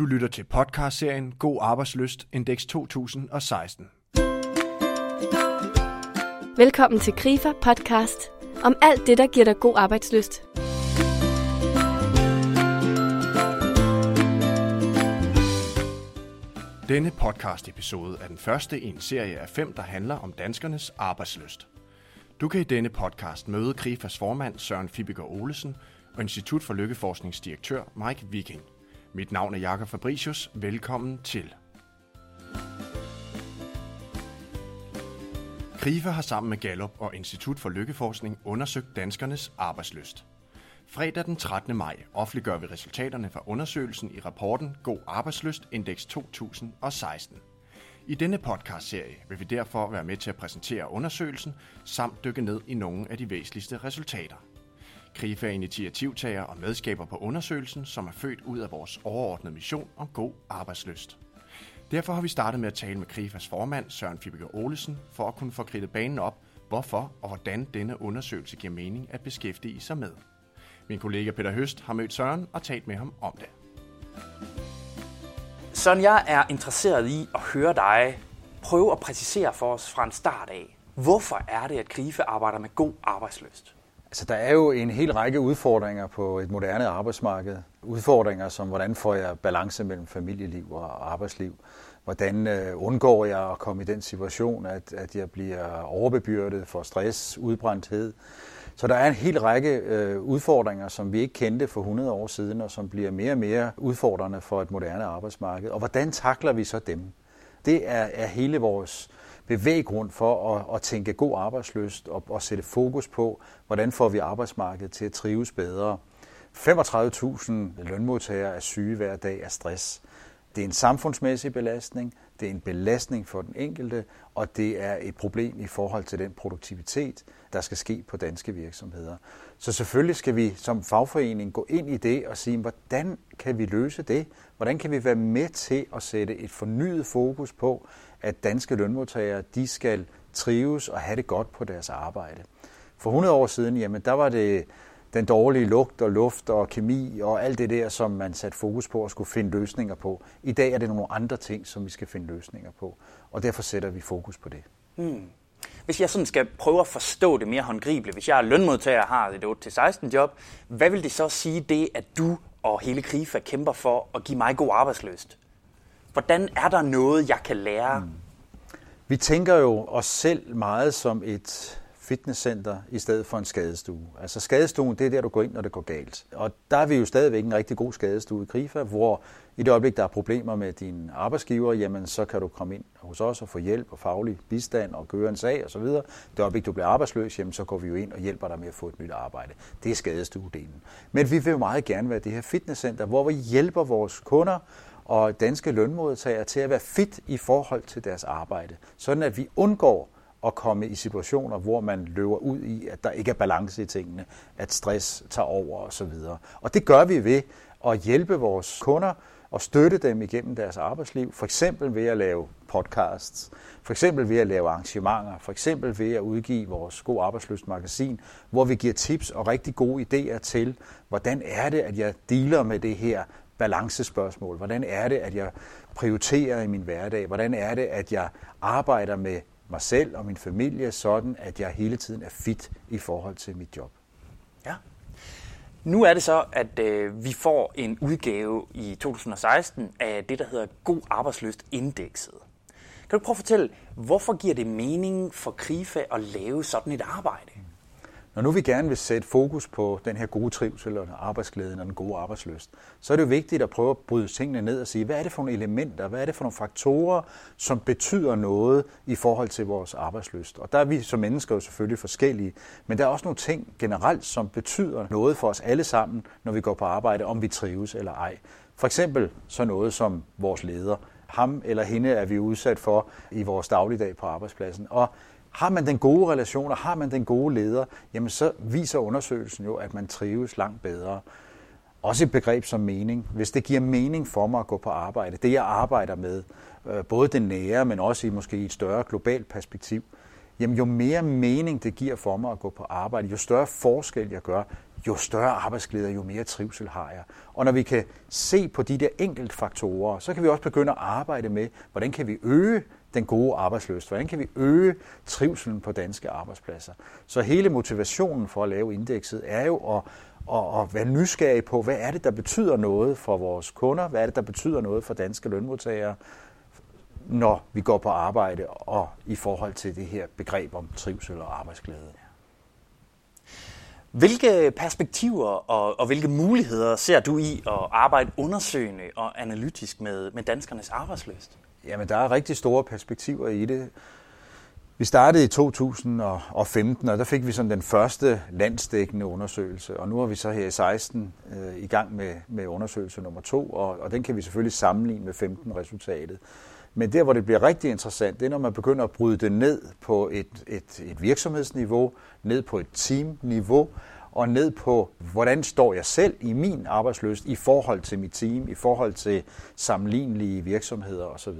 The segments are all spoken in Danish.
Du lytter til podcastserien God Arbejdsløst Index 2016. Velkommen til Grifer podcast om alt det, der giver dig god arbejdsløst. Denne podcast-episode er den første i en serie af fem, der handler om danskernes arbejdsløst. Du kan i denne podcast møde Krifas formand Søren Fibiger Olesen og Institut for Lykkeforskningsdirektør Mike Viking. Mit navn er Jakob Fabricius. Velkommen til. Krifa har sammen med Gallup og Institut for Lykkeforskning undersøgt danskernes arbejdsløst. Fredag den 13. maj offentliggør vi resultaterne fra undersøgelsen i rapporten God Arbejdsløst Index 2016. I denne podcastserie vil vi derfor være med til at præsentere undersøgelsen samt dykke ned i nogle af de væsentligste resultater. KRIFA er initiativtager og medskaber på undersøgelsen, som er født ud af vores overordnede mission om god arbejdsløst. Derfor har vi startet med at tale med KRIFAs formand Søren Fibiger Olesen for at kunne få kridtet banen op, hvorfor og hvordan denne undersøgelse giver mening at beskæftige sig med. Min kollega Peter Høst har mødt Søren og talt med ham om det. Søren, jeg er interesseret i at høre dig prøve at præcisere for os fra en start af, hvorfor er det, at KRIFA arbejder med god arbejdsløst? Altså, der er jo en hel række udfordringer på et moderne arbejdsmarked. Udfordringer som, hvordan får jeg balance mellem familieliv og arbejdsliv? Hvordan øh, undgår jeg at komme i den situation, at, at jeg bliver overbebyrdet for stress, udbrændthed? Så der er en hel række øh, udfordringer, som vi ikke kendte for 100 år siden, og som bliver mere og mere udfordrende for et moderne arbejdsmarked. Og hvordan takler vi så dem? Det er, er hele vores bevæggrund for at, at tænke god arbejdsløst og, og sætte fokus på, hvordan får vi arbejdsmarkedet til at trives bedre. 35.000 lønmodtagere er syge hver dag af stress. Det er en samfundsmæssig belastning, det er en belastning for den enkelte, og det er et problem i forhold til den produktivitet, der skal ske på danske virksomheder. Så selvfølgelig skal vi som fagforening gå ind i det og sige, hvordan kan vi løse det? Hvordan kan vi være med til at sætte et fornyet fokus på, at danske lønmodtagere de skal trives og have det godt på deres arbejde? For 100 år siden, jamen, der var det den dårlige lugt og luft og kemi og alt det der, som man satte fokus på at skulle finde løsninger på. I dag er det nogle andre ting, som vi skal finde løsninger på, og derfor sætter vi fokus på det. Hmm. Hvis jeg sådan skal prøve at forstå det mere håndgribeligt, hvis jeg er lønmodtager og har et 8-16 job, hvad vil det så sige det, at du og hele KRIFA kæmper for at give mig god arbejdsløst? Hvordan er der noget, jeg kan lære? Mm. Vi tænker jo os selv meget som et fitnesscenter i stedet for en skadestue. Altså skadestuen, det er der, du går ind, når det går galt. Og der er vi jo stadigvæk en rigtig god skadestue i KRIFA, hvor i det øjeblik, der er problemer med din arbejdsgiver, jamen så kan du komme ind hos os og få hjælp og faglig bistand og gøre en sag osv. Det øjeblik, du bliver arbejdsløs, jamen så går vi jo ind og hjælper dig med at få et nyt arbejde. Det er skadestuedelen. Men vi vil jo meget gerne være det her fitnesscenter, hvor vi hjælper vores kunder og danske lønmodtagere til at være fit i forhold til deres arbejde, sådan at vi undgår at komme i situationer, hvor man løber ud i, at der ikke er balance i tingene, at stress tager over osv. Og det gør vi ved at hjælpe vores kunder og støtte dem igennem deres arbejdsliv, for eksempel ved at lave podcasts, for eksempel ved at lave arrangementer, for eksempel ved at udgive vores God Arbejdsløst magasin, hvor vi giver tips og rigtig gode idéer til, hvordan er det, at jeg dealer med det her balancespørgsmål? Hvordan er det, at jeg prioriterer i min hverdag? Hvordan er det, at jeg arbejder med mig selv og min familie, sådan at jeg hele tiden er fit i forhold til mit job. Ja. Nu er det så, at øh, vi får en udgave i 2016 af det, der hedder God Arbejdsløst Indekset. Kan du prøve at fortælle, hvorfor giver det mening for KRIFA at lave sådan et arbejde? Når nu vi gerne vil sætte fokus på den her gode trivsel og arbejdsglæden og den gode arbejdsløst, så er det jo vigtigt at prøve at bryde tingene ned og sige, hvad er det for nogle elementer, hvad er det for nogle faktorer, som betyder noget i forhold til vores arbejdsløst. Og der er vi som mennesker jo selvfølgelig forskellige, men der er også nogle ting generelt, som betyder noget for os alle sammen, når vi går på arbejde, om vi trives eller ej. For eksempel så noget som vores leder. Ham eller hende er vi udsat for i vores dagligdag på arbejdspladsen. Og har man den gode relation, og har man den gode leder, jamen så viser undersøgelsen jo, at man trives langt bedre. Også et begreb som mening. Hvis det giver mening for mig at gå på arbejde, det jeg arbejder med, øh, både det nære, men også i måske et større globalt perspektiv, jamen jo mere mening det giver for mig at gå på arbejde, jo større forskel jeg gør, jo større arbejdsglæde, jo mere trivsel har jeg. Og når vi kan se på de der enkeltfaktorer, så kan vi også begynde at arbejde med, hvordan kan vi øge den gode arbejdsløst? Hvordan kan vi øge trivselen på danske arbejdspladser? Så hele motivationen for at lave indekset er jo at, at, at være nysgerrig på, hvad er det, der betyder noget for vores kunder? Hvad er det, der betyder noget for danske lønmodtagere? når vi går på arbejde og i forhold til det her begreb om trivsel og arbejdsglæde. Hvilke perspektiver og, og hvilke muligheder ser du i at arbejde undersøgende og analytisk med, med danskernes arbejdsløst? Jamen, der er rigtig store perspektiver i det. Vi startede i 2015, og der fik vi sådan den første landsdækkende undersøgelse, og nu er vi så her i 16 øh, i gang med, med undersøgelse nummer to, og, og den kan vi selvfølgelig sammenligne med 15 resultatet. Men der, hvor det bliver rigtig interessant, det er, når man begynder at bryde det ned på et, et, et virksomhedsniveau, ned på et teamniveau, og ned på, hvordan står jeg selv i min arbejdsløst i forhold til mit team, i forhold til sammenlignelige virksomheder osv.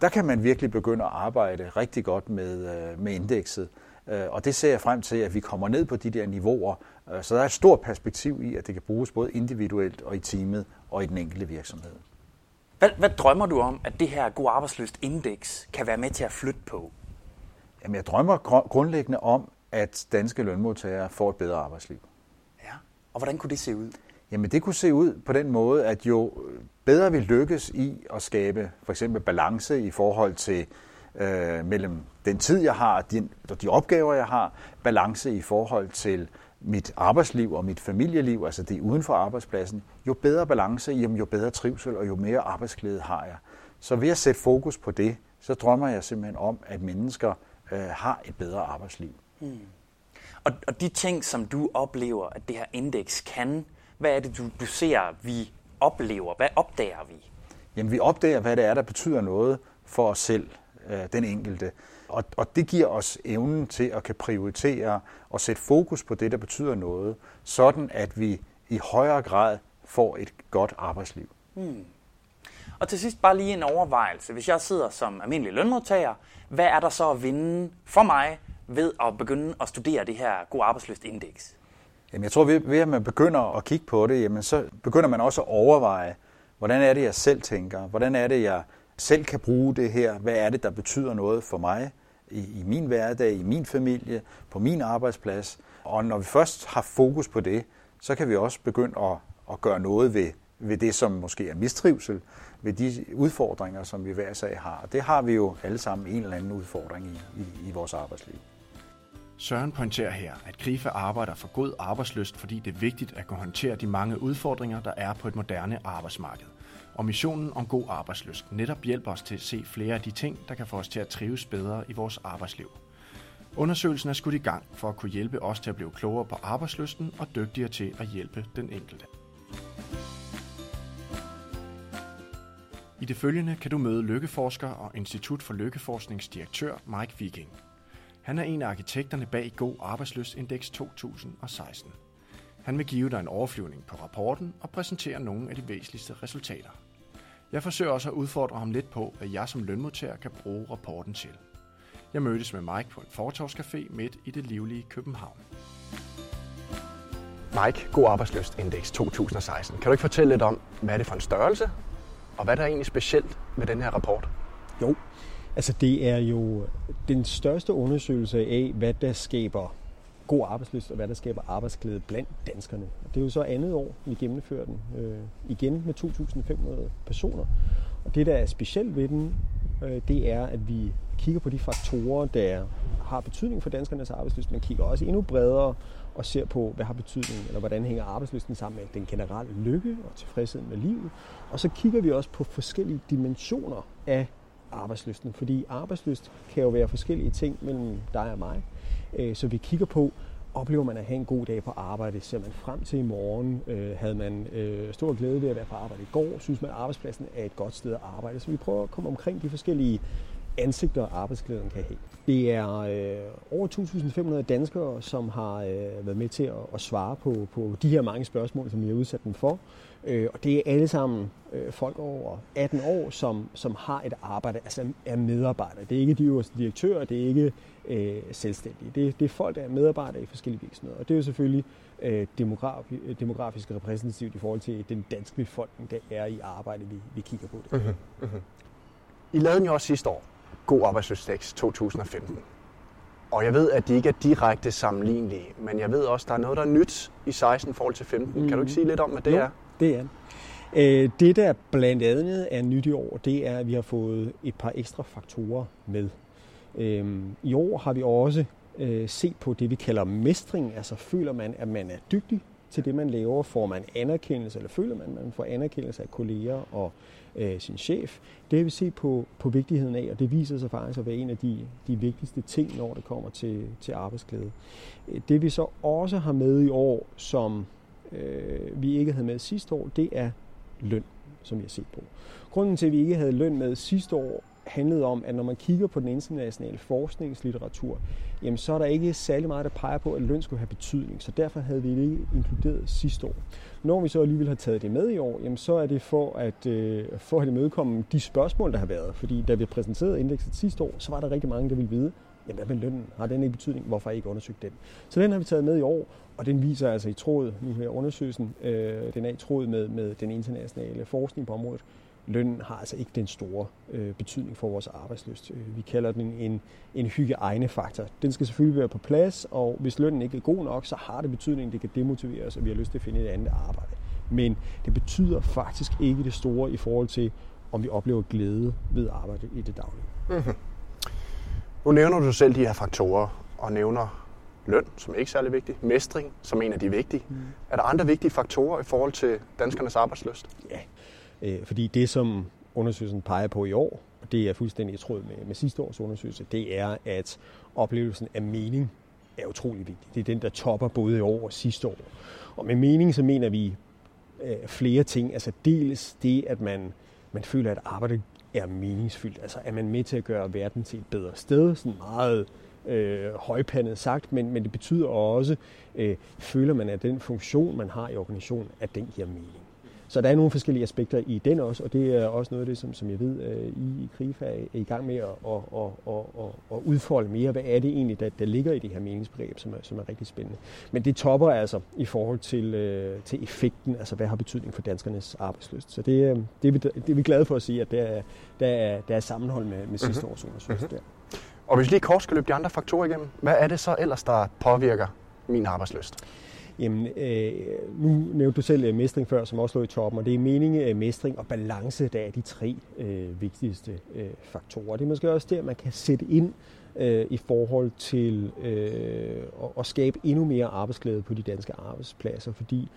Der kan man virkelig begynde at arbejde rigtig godt med, øh, med indekset. Øh, og det ser jeg frem til, at vi kommer ned på de der niveauer. Øh, så der er et stort perspektiv i, at det kan bruges både individuelt og i teamet og i den enkelte virksomhed. Hvad, hvad drømmer du om, at det her god arbejdsløst indeks kan være med til at flytte på? Jamen, jeg drømmer grundlæggende om, at danske lønmodtagere får et bedre arbejdsliv. Ja, og hvordan kunne det se ud? Jamen, det kunne se ud på den måde, at jo bedre vi lykkes i at skabe for eksempel balance i forhold til øh, mellem den tid, jeg har, de, de opgaver, jeg har, balance i forhold til mit arbejdsliv og mit familieliv, altså det uden for arbejdspladsen, jo bedre balance, jamen jo bedre trivsel og jo mere arbejdsglæde har jeg. Så ved at sætte fokus på det, så drømmer jeg simpelthen om, at mennesker øh, har et bedre arbejdsliv. Hmm. Og, og de ting, som du oplever, at det her indeks kan, hvad er det, du, du ser, vi oplever? Hvad opdager vi? Jamen, vi opdager, hvad det er, der betyder noget for os selv, øh, den enkelte. Og, og det giver os evnen til at kan prioritere og sætte fokus på det, der betyder noget, sådan at vi i højere grad får et godt arbejdsliv. Hmm. Og til sidst bare lige en overvejelse. Hvis jeg sidder som almindelig lønmodtager, hvad er der så at vinde for mig ved at begynde at studere det her god arbejdsløstindeks? Jamen jeg tror, ved at man begynder at kigge på det, jamen så begynder man også at overveje, hvordan er det, jeg selv tænker? Hvordan er det, jeg selv kan bruge det her? Hvad er det, der betyder noget for mig i, i min hverdag, i min familie, på min arbejdsplads? Og når vi først har fokus på det, så kan vi også begynde at, at gøre noget ved, ved det, som måske er mistrivsel, ved de udfordringer, som vi hver sag har. Og det har vi jo alle sammen en eller anden udfordring i, i, i vores arbejdsliv. Søren pointerer her, at Grife arbejder for god arbejdsløst, fordi det er vigtigt at kunne håndtere de mange udfordringer, der er på et moderne arbejdsmarked. Og missionen om god arbejdsløst netop hjælper os til at se flere af de ting, der kan få os til at trives bedre i vores arbejdsliv. Undersøgelsen er skudt i gang for at kunne hjælpe os til at blive klogere på arbejdsløsten og dygtigere til at hjælpe den enkelte. I det følgende kan du møde lykkeforsker og Institut for Lykkeforskningsdirektør Mike Viking. Han er en af arkitekterne bag God Arbejdsløsindeks 2016. Han vil give dig en overflyvning på rapporten og præsentere nogle af de væsentligste resultater. Jeg forsøger også at udfordre ham lidt på, hvad jeg som lønmodtager kan bruge rapporten til. Jeg mødtes med Mike på en fortorvscafé midt i det livlige København. Mike, God Arbejdsløst Index 2016. Kan du ikke fortælle lidt om, hvad er det for en størrelse, og hvad er der egentlig specielt med den her rapport? Jo, altså det er jo den største undersøgelse af, hvad der skaber god arbejdsløst og hvad der skaber arbejdsglæde blandt danskerne. Det er jo så andet år, vi gennemfører den. Øh, igen med 2.500 personer. Og det, der er specielt ved den, øh, det er, at vi kigger på de faktorer, der har betydning for danskernes arbejdsløst, men kigger også endnu bredere og ser på, hvad har betydning, eller hvordan hænger arbejdsløsten sammen med den generelle lykke og tilfredshed med livet. Og så kigger vi også på forskellige dimensioner af arbejdsløsten, fordi arbejdsløst kan jo være forskellige ting mellem dig og mig. Øh, så vi kigger på, oplever man at have en god dag på arbejde? Ser man frem til i morgen? Øh, havde man øh, stor glæde ved at være på arbejde i går? Synes man, at arbejdspladsen er et godt sted at arbejde? Så vi prøver at komme omkring de forskellige ansigter, arbejdsglæden kan have. Det er øh, over 2.500 danskere, som har øh, været med til at, at svare på, på de her mange spørgsmål, som vi har udsat dem for. Øh, og det er alle sammen øh, folk over 18 år, som, som har et arbejde, altså er medarbejdere. Det er ikke de øverste direktører, det er ikke øh, selvstændige. Det, det er folk, der er medarbejdere i forskellige virksomheder. Og det er jo selvfølgelig øh, demografi, demografisk repræsentativt i forhold til den danske befolkning, der er i arbejde, vi, vi kigger på det. Mm-hmm. Mm-hmm. I lavede den jo også sidste år, God Arbejdsløshedsdæks 2015. Og jeg ved, at de ikke er direkte sammenlignelige, men jeg ved også, at der er noget, der er nyt i 16 i forhold til 15. Mm. Kan du ikke mhm. sige lidt om, hvad det jo, er? Det er øh, det, der blandt andet er nyt i år, det er, at vi har fået et par ekstra faktorer med. Øhm, I år har vi også øh, set på det, vi kalder mestring. Altså føler man, at man er dygtig til det, man laver? Får man anerkendelse, eller føler man, at man får anerkendelse af kolleger og øh, sin chef? Det har vi se på, på vigtigheden af, og det viser sig faktisk at være en af de, de vigtigste ting, når det kommer til, til arbejdsglæde. Øh, det vi så også har med i år, som øh, vi ikke havde med sidste år, det er løn, som vi har set på. Grunden til, at vi ikke havde løn med sidste år, handlede om, at når man kigger på den internationale forskningslitteratur, jamen så er der ikke særlig meget, der peger på, at løn skulle have betydning. Så derfor havde vi det ikke inkluderet sidste år. Når vi så alligevel har taget det med i år, jamen så er det for at, øh, for at imødekomme de spørgsmål, der har været. Fordi da vi præsenterede indekset sidste år, så var der rigtig mange, der ville vide, jamen hvad med lønnen? Har den ikke betydning? Hvorfor har I ikke undersøgt den? Så den har vi taget med i år, og den viser altså i tråd, nu her undersøgelsen, øh, den er i tråd med, med den internationale forskning på området, lønnen har altså ikke den store øh, betydning for vores arbejdsløst. Øh, vi kalder den en, en hygiejnefaktor. Den skal selvfølgelig være på plads, og hvis lønnen ikke er god nok, så har det betydning, det kan demotivere os, og vi har lyst til at finde et andet arbejde. Men det betyder faktisk ikke det store i forhold til, om vi oplever glæde ved arbejde i det daglige. Mm-hmm. Nu nævner du selv de her faktorer, og nævner løn, som er ikke særlig vigtig, mestring, som en af de vigtige. Mm. Er der andre vigtige faktorer i forhold til danskernes arbejdsløst? Ja, Øh, fordi det, som undersøgelsen peger på i år, og det er fuldstændig i tråd med, med sidste års undersøgelse, det er, at oplevelsen af mening er utrolig vigtig. Det er den, der topper både i år og sidste år. Og med mening, så mener vi øh, flere ting. Altså dels det, at man, man føler, at arbejdet er meningsfyldt. Altså er man med til at gøre verden til et bedre sted. Sådan meget øh, højpandet sagt, men, men det betyder også, øh, føler man, at den funktion, man har i organisationen, at den giver mening. Så der er nogle forskellige aspekter i den også, og det er også noget af det, som, som jeg ved, at I i KRIFA er i gang med at, at, at, at, at udfolde mere. Hvad er det egentlig, der, der ligger i det her meningsbegreb, som er, som er rigtig spændende. Men det topper altså i forhold til, øh, til effekten, altså hvad har betydning for danskernes arbejdsløst. Så det, det, er, vi, det er vi glade for at sige, at der er, der er, der er sammenhold med, med sidste mm-hmm. års undersøgelse mm-hmm. der. Og hvis lige kort skal løbe de andre faktorer igennem, hvad er det så ellers, der påvirker min arbejdsløst? Jamen, øh, nu nævnte du selv øh, mestring før, som også lå i toppen, og det er mening, øh, mestring og balance, der er de tre øh, vigtigste øh, faktorer. Det er måske også der, man kan sætte ind øh, i forhold til øh, at, at skabe endnu mere arbejdsglæde på de danske arbejdspladser, fordi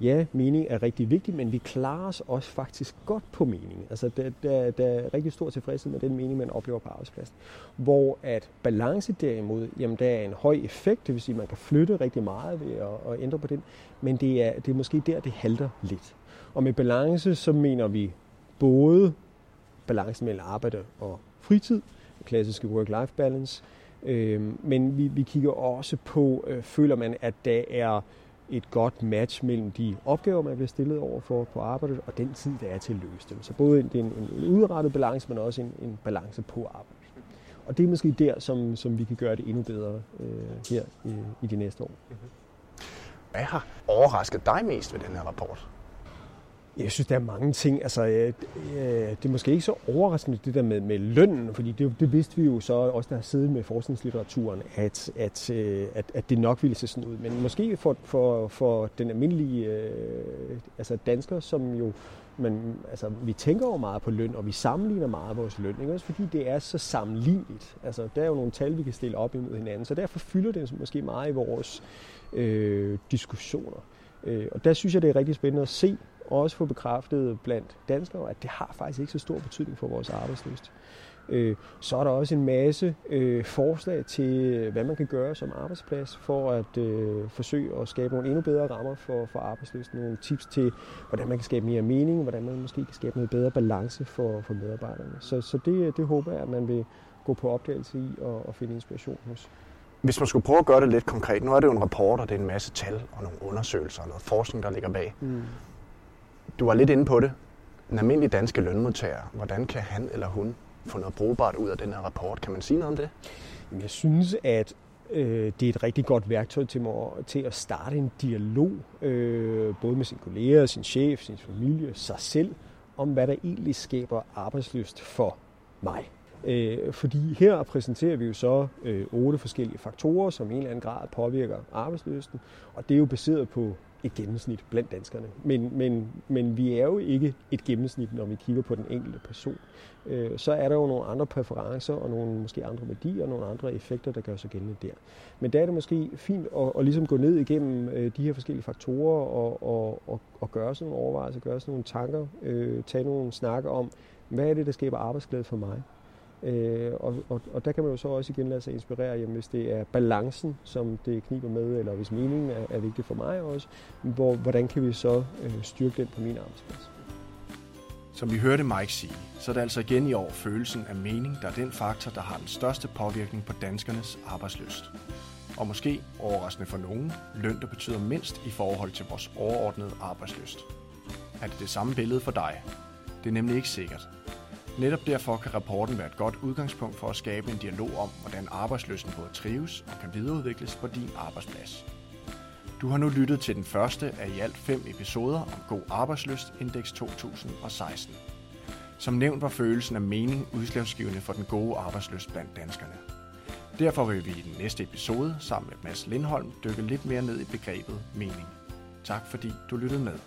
ja, mening er rigtig vigtig, men vi klarer os også faktisk godt på mening. Altså, der, der, der er rigtig stor tilfredshed med den mening, man oplever på arbejdspladsen. Hvor at balance derimod, jamen der er en høj effekt, det vil sige, at man kan flytte rigtig meget ved at, at ændre på den, men det er, det er måske der, det halter lidt. Og med balance, så mener vi både balancen mellem arbejde og fritid, klassiske work-life balance, øh, men vi, vi kigger også på, øh, føler man, at der er et godt match mellem de opgaver, man bliver stillet over for på arbejdet, og den tid, der er til at løse dem. Så både en, en, en udrettet balance, men også en, en balance på arbejdet. Og det er måske der, som, som vi kan gøre det endnu bedre øh, her i, i de næste år. Mm-hmm. Hvad har overrasket dig mest ved den her rapport? Jeg synes, der er mange ting. Altså, øh, øh, det er måske ikke så overraskende, det der med, med lønnen, fordi det, det vidste vi jo så også, der har siddet med forskningslitteraturen, at, at, øh, at, at det nok ville se sådan ud. Men måske for, for, for den almindelige øh, altså dansker, som jo men altså, vi tænker jo meget på løn, og vi sammenligner meget vores løn, ikke? også fordi det er så sammenligneligt. Altså, der er jo nogle tal, vi kan stille op imod hinanden, så derfor fylder det måske meget i vores øh, diskussioner. Øh, og der synes jeg, det er rigtig spændende at se, og også få bekræftet blandt danskere, at det har faktisk ikke så stor betydning for vores arbejdsløst. Øh, så er der også en masse øh, forslag til, hvad man kan gøre som arbejdsplads for at øh, forsøge at skabe nogle endnu bedre rammer for, for arbejdsløst. Nogle tips til, hvordan man kan skabe mere mening, hvordan man måske kan skabe noget bedre balance for, for medarbejderne. Så, så det, det håber jeg, at man vil gå på opdagelse i og, og finde inspiration hos. Hvis man skulle prøve at gøre det lidt konkret, nu er det jo en rapport, og det er en masse tal og nogle undersøgelser og noget forskning, der ligger bag. Mm. Du var lidt inde på det. En almindelig danske lønmodtager, hvordan kan han eller hun få noget brugbart ud af den her rapport? Kan man sige noget om det? Jeg synes, at øh, det er et rigtig godt værktøj til, mig, til at starte en dialog, øh, både med sin kolleger, sin chef, sin familie, sig selv, om hvad der egentlig skaber arbejdsløst for mig. Øh, fordi her præsenterer vi jo så øh, otte forskellige faktorer, som i en eller anden grad påvirker arbejdsløsten, og det er jo baseret på et gennemsnit blandt danskerne. Men, men, men vi er jo ikke et gennemsnit, når vi kigger på den enkelte person. Øh, så er der jo nogle andre præferencer og nogle måske andre værdier og nogle andre effekter, der gør sig gældende der. Men der er det måske fint at, at ligesom gå ned igennem øh, de her forskellige faktorer og, og, og, og gøre sådan nogle overvejelser, gøre sådan nogle tanker, øh, tage nogle snakker om, hvad er det, der skaber arbejdsglæde for mig? Øh, og, og, og der kan man jo så også igen lade sig inspirere, jamen, hvis det er balancen, som det kniber med, eller hvis meningen er, er vigtig for mig også, hvor, hvordan kan vi så øh, styrke den på min arbejdsplads? Som vi hørte Mike sige, så er det altså igen i år følelsen af mening, der er den faktor, der har den største påvirkning på danskernes arbejdsløst. Og måske, overraskende for nogen, løn, der betyder mindst i forhold til vores overordnede arbejdsløst. Er det det samme billede for dig? Det er nemlig ikke sikkert. Netop derfor kan rapporten være et godt udgangspunkt for at skabe en dialog om, hvordan arbejdsløsen både trives og kan videreudvikles på din arbejdsplads. Du har nu lyttet til den første af i alt fem episoder om God Arbejdsløst Index 2016. Som nævnt var følelsen af mening udslagsgivende for den gode arbejdsløst blandt danskerne. Derfor vil vi i den næste episode sammen med Mads Lindholm dykke lidt mere ned i begrebet mening. Tak fordi du lyttede med.